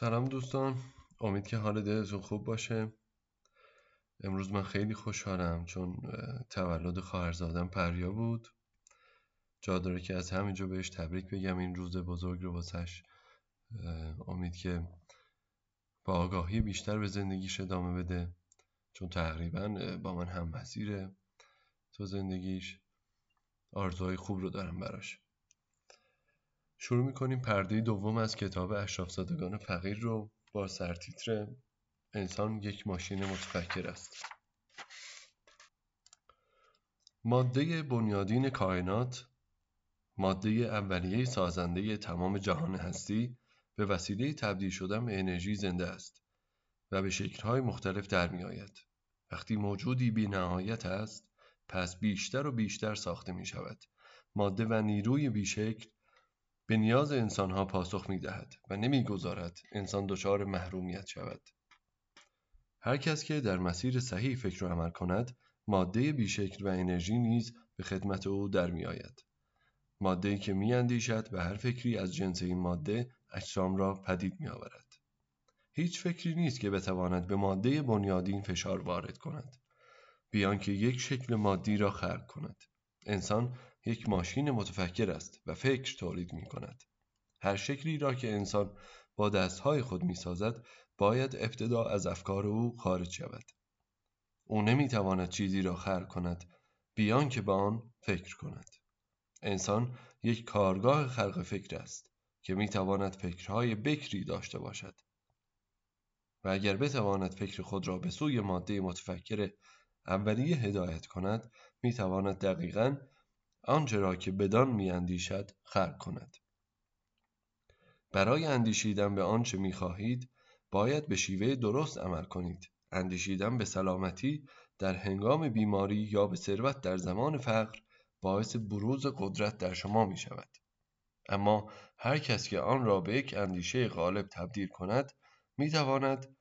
سلام دوستان. امید که حال دلتون خوب باشه. امروز من خیلی خوشحالم چون تولد خواهرزادم پریا بود. جا داره که از همینجا بهش تبریک بگم این روز بزرگ رو واسش. امید که با آگاهی بیشتر به زندگیش ادامه بده. چون تقریبا با من هم مسیره تو زندگیش. آرزوهای خوب رو دارم براش. شروع می‌کنیم پرده دوم از کتاب اشراف زادگان فقیر رو با سرتیتر انسان یک ماشین متفکر است ماده بنیادین کائنات ماده اولیه سازنده تمام جهان هستی به وسیله تبدیل شدن به انرژی زنده است و به شکلهای مختلف در می آید. وقتی موجودی بی نهایت است پس بیشتر و بیشتر ساخته می شود. ماده و نیروی بیشکل به نیاز انسانها پاسخ می دهد و نمی گذارد انسان دچار محرومیت شود. هر کس که در مسیر صحیح فکر و عمل کند ماده بیشکل و انرژی نیز به خدمت او در می آید. ماده که می اندیشد و هر فکری از جنس این ماده اجسام را پدید می آورد. هیچ فکری نیست که بتواند به ماده بنیادین فشار وارد کند بیان که یک شکل مادی را خلق کند انسان یک ماشین متفکر است و فکر تولید می کند. هر شکلی را که انسان با دستهای خود می سازد باید ابتدا از افکار او خارج شود. او نمی تواند چیزی را خلق کند بیان که به آن فکر کند. انسان یک کارگاه خلق فکر است که می تواند فکرهای بکری داشته باشد. و اگر بتواند فکر خود را به سوی ماده متفکر اولیه هدایت کند می تواند دقیقا آنچه را که بدان میاندیشد خلق کند برای اندیشیدن به آنچه می‌خواهید باید به شیوه درست عمل کنید اندیشیدن به سلامتی در هنگام بیماری یا به ثروت در زمان فقر باعث بروز قدرت در شما می شود. اما هر کس که آن را به یک اندیشه غالب تبدیل کند می تواند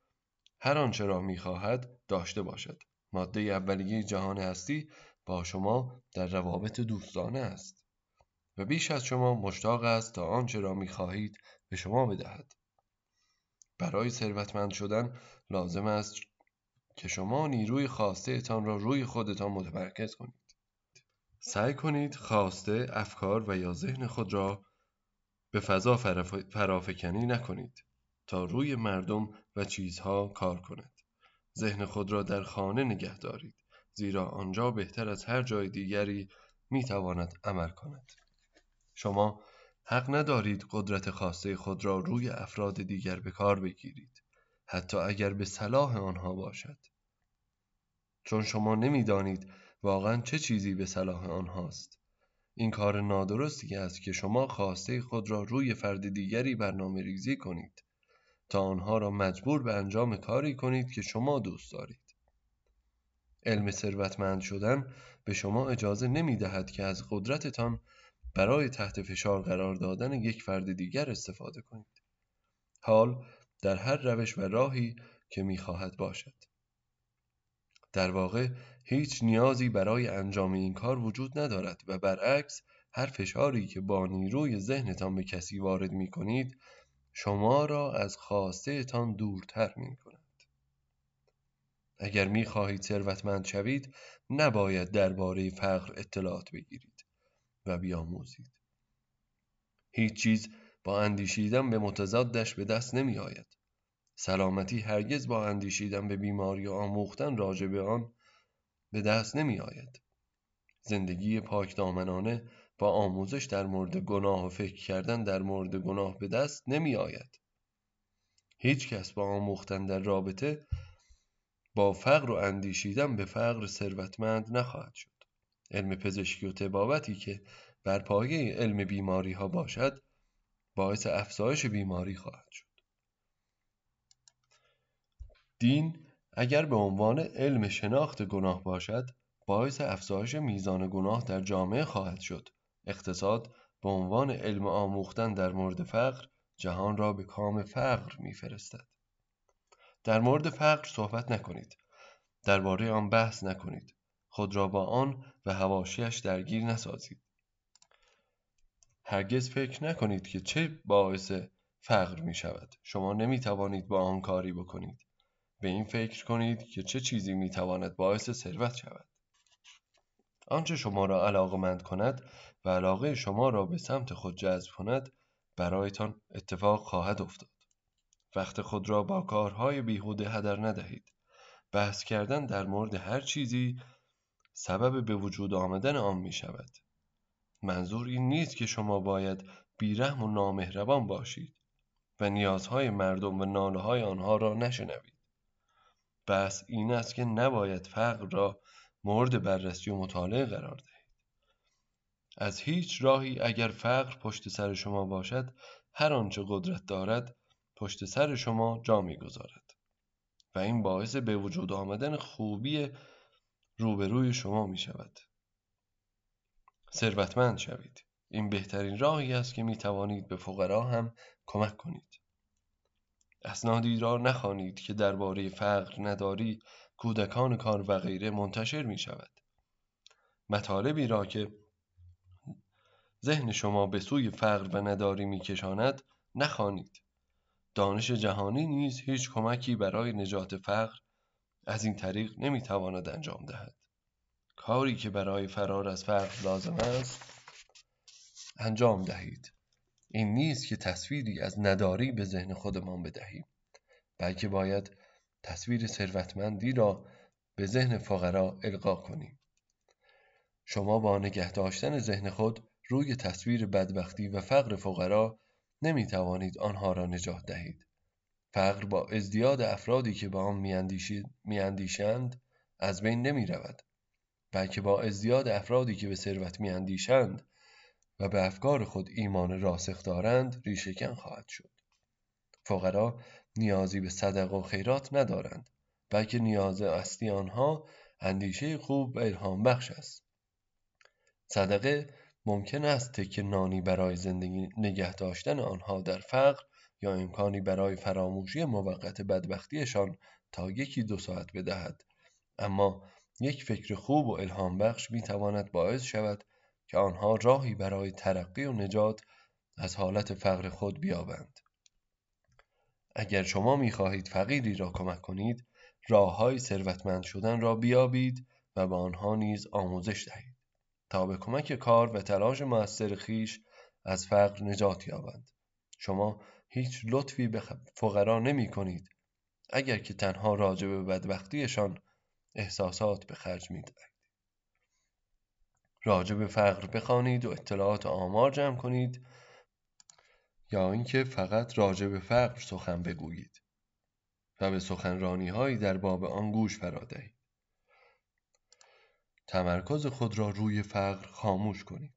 هر آنچه را می خواهد داشته باشد. ماده اولیه جهان هستی با شما در روابط دوستانه است. و بیش از شما مشتاق است تا آنچه را می‌خواهید به شما بدهد. برای ثروتمند شدن لازم است که شما نیروی خواسته را روی خودتان متمرکز کنید. سعی کنید خواسته افکار و یا ذهن خود را به فضا فرافکنی نکنید تا روی مردم و چیزها کار کند. ذهن خود را در خانه نگه دارید. زیرا آنجا بهتر از هر جای دیگری می تواند عمل کند. شما حق ندارید قدرت خواسته خود را روی افراد دیگر به کار بگیرید حتی اگر به صلاح آنها باشد. چون شما نمی‌دانید واقعا چه چیزی به صلاح آنهاست. این کار نادرستی است که شما خواسته خود را روی فرد دیگری برنامه ریزی کنید تا آنها را مجبور به انجام کاری کنید که شما دوست دارید. علم ثروتمند شدن به شما اجازه نمی دهد که از قدرتتان برای تحت فشار قرار دادن یک فرد دیگر استفاده کنید. حال در هر روش و راهی که می خواهد باشد. در واقع هیچ نیازی برای انجام این کار وجود ندارد و برعکس هر فشاری که با نیروی ذهنتان به کسی وارد می کنید شما را از خواسته تان دورتر می. اگر می خواهید ثروتمند شوید نباید درباره فقر اطلاعات بگیرید و بیاموزید. هیچ چیز با اندیشیدن به متضادش به دست نمی آید سلامتی هرگز با اندیشیدن به بیماری و آموختن راجع به آن به دست نمی آید زندگی پاک دامنانه با آموزش در مورد گناه و فکر کردن در مورد گناه به دست نمی آید هیچ کس با آموختن در رابطه با فقر و اندیشیدن به فقر ثروتمند نخواهد شد. علم پزشکی و تبابتی که بر پایه علم بیماری ها باشد باعث افزایش بیماری خواهد شد. دین اگر به عنوان علم شناخت گناه باشد باعث افزایش میزان گناه در جامعه خواهد شد. اقتصاد به عنوان علم آموختن در مورد فقر جهان را به کام فقر میفرستد. در مورد فقر صحبت نکنید. درباره آن بحث نکنید. خود را با آن و هواشیش درگیر نسازید. هرگز فکر نکنید که چه باعث فقر می شود. شما نمی توانید با آن کاری بکنید. به این فکر کنید که چه چیزی می تواند باعث ثروت شود. آنچه شما را علاقمند کند و علاقه شما را به سمت خود جذب کند برایتان اتفاق خواهد افتاد. وقت خود را با کارهای بیهوده هدر ندهید. بحث کردن در مورد هر چیزی سبب به وجود آمدن آن می شود منظور این نیست که شما باید بیرحم و نامهربان باشید و نیازهای مردم و ناله های آنها را نشنوید. بس این است که نباید فقر را مورد بررسی و مطالعه قرار دهید. از هیچ راهی اگر فقر پشت سر شما باشد هر آنچه قدرت دارد پشت سر شما جا می‌گذارد. و این باعث به وجود آمدن خوبی روبروی شما می شود ثروتمند شوید. این بهترین راهی است که می توانید به فقرا هم کمک کنید. اسنادی را نخوانید که درباره فقر نداری کودکان کار و غیره منتشر می شود مطالبی را که ذهن شما به سوی فقر و نداری می کشاند نخوانید. دانش جهانی نیز هیچ کمکی برای نجات فقر از این طریق نمی تواند انجام دهد. کاری که برای فرار از فقر لازم است انجام دهید. این نیست که تصویری از نداری به ذهن خودمان بدهیم بلکه باید تصویر ثروتمندی را به ذهن فقرا القا کنیم. شما با نگه داشتن ذهن خود روی تصویر بدبختی و فقر فقرا نمی توانید آنها را نجات دهید. فقر با ازدیاد افرادی که با آن میاندیشند از بین نمی رود بلکه با ازدیاد افرادی که به ثروت میاندیشند و به افکار خود ایمان راسخ دارند ریشهکن خواهد شد. فقرا نیازی به صدق و خیرات ندارند بلکه نیاز اصلی آنها اندیشه خوب و الهام بخش است. صدقه ممکن است تک نانی برای زندگی نگه داشتن آنها در فقر یا امکانی برای فراموشی موقت بدبختیشان تا یکی دو ساعت بدهد. اما یک فکر خوب و الهام بخش می تواند باعث شود که آنها راهی برای ترقی و نجات از حالت فقر خود بیابند. اگر شما می خواهید فقیری را کمک کنید راه های ثروتمند شدن را بیابید و به آنها نیز آموزش دهید. تا به کمک کار و تلاش موثر خیش از فقر نجات یابند. شما هیچ لطفی به فقرا نمی کنید. اگر که تنها راجع به بدبختیشان احساسات به خرج می دهید. راجع به فقر بخوانید و اطلاعات آمار جمع کنید یا اینکه فقط راجع به فقر سخن بگویید و به سخنرانی هایی در باب آن گوش فرا تمرکز خود را روی فقر خاموش کنید.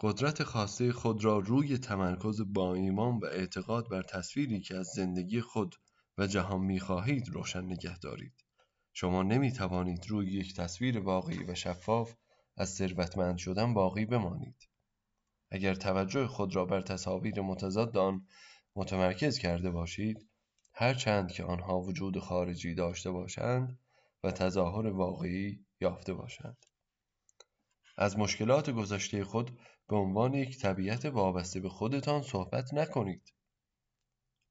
قدرت خاصه خود را روی تمرکز با ایمان و اعتقاد بر تصویری که از زندگی خود و جهان می‌خواهید روشن نگه دارید. شما نمی توانید روی یک تصویر واقعی و شفاف از ثروتمند شدن باقی بمانید. اگر توجه خود را بر تصاویر متضاد آن متمرکز کرده باشید هرچند که آنها وجود خارجی داشته باشند و تظاهر واقعی یافته باشند. از مشکلات گذشته خود به عنوان یک طبیعت وابسته به خودتان صحبت نکنید.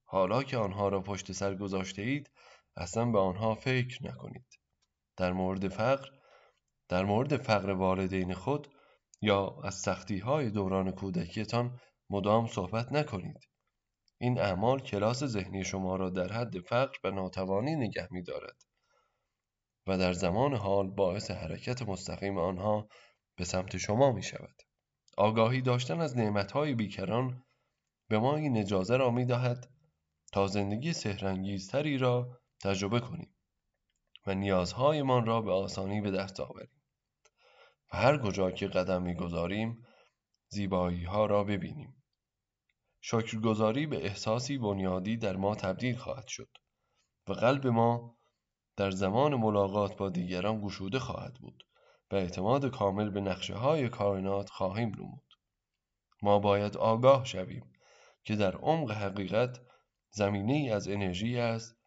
حالا که آنها را پشت سر گذاشته اید اصلا به آنها فکر نکنید. در مورد فقر در مورد فقر والدین خود یا از سختی های دوران کودکیتان مدام صحبت نکنید. این اعمال کلاس ذهنی شما را در حد فقر و ناتوانی نگه می دارد و در زمان حال باعث حرکت مستقیم آنها به سمت شما می شود آگاهی داشتن از نعمتهای بیکران به ما این اجازه را می دهد تا زندگی سهرنگیزتری را تجربه کنیم و نیازهایمان را به آسانی به دست آوریم. و هر کجا که قدم می‌گذاریم زیبایی ها را ببینیم. شکرگزاری به احساسی بنیادی در ما تبدیل خواهد شد و قلب ما در زمان ملاقات با دیگران گشوده خواهد بود و اعتماد کامل به نقشه های کائنات خواهیم نمود ما باید آگاه شویم که در عمق حقیقت زمینه ای از انرژی است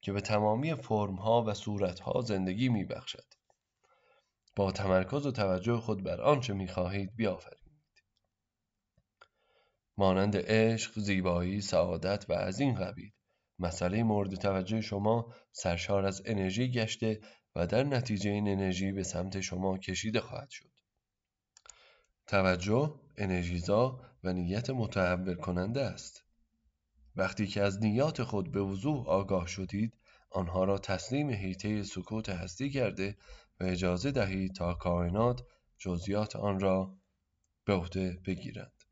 که به تمامی فرمها و صورتها زندگی می بخشد. با تمرکز و توجه خود بر آنچه می خواهید بیافرینید. مانند عشق، زیبایی، سعادت و از این قبیل مسئله مورد توجه شما سرشار از انرژی گشته و در نتیجه این انرژی به سمت شما کشیده خواهد شد. توجه انرژیزا و نیت متحول کننده است. وقتی که از نیات خود به وضوح آگاه شدید آنها را تسلیم حیطه سکوت هستی کرده و اجازه دهید تا کائنات جزئیات آن را به عهده بگیرند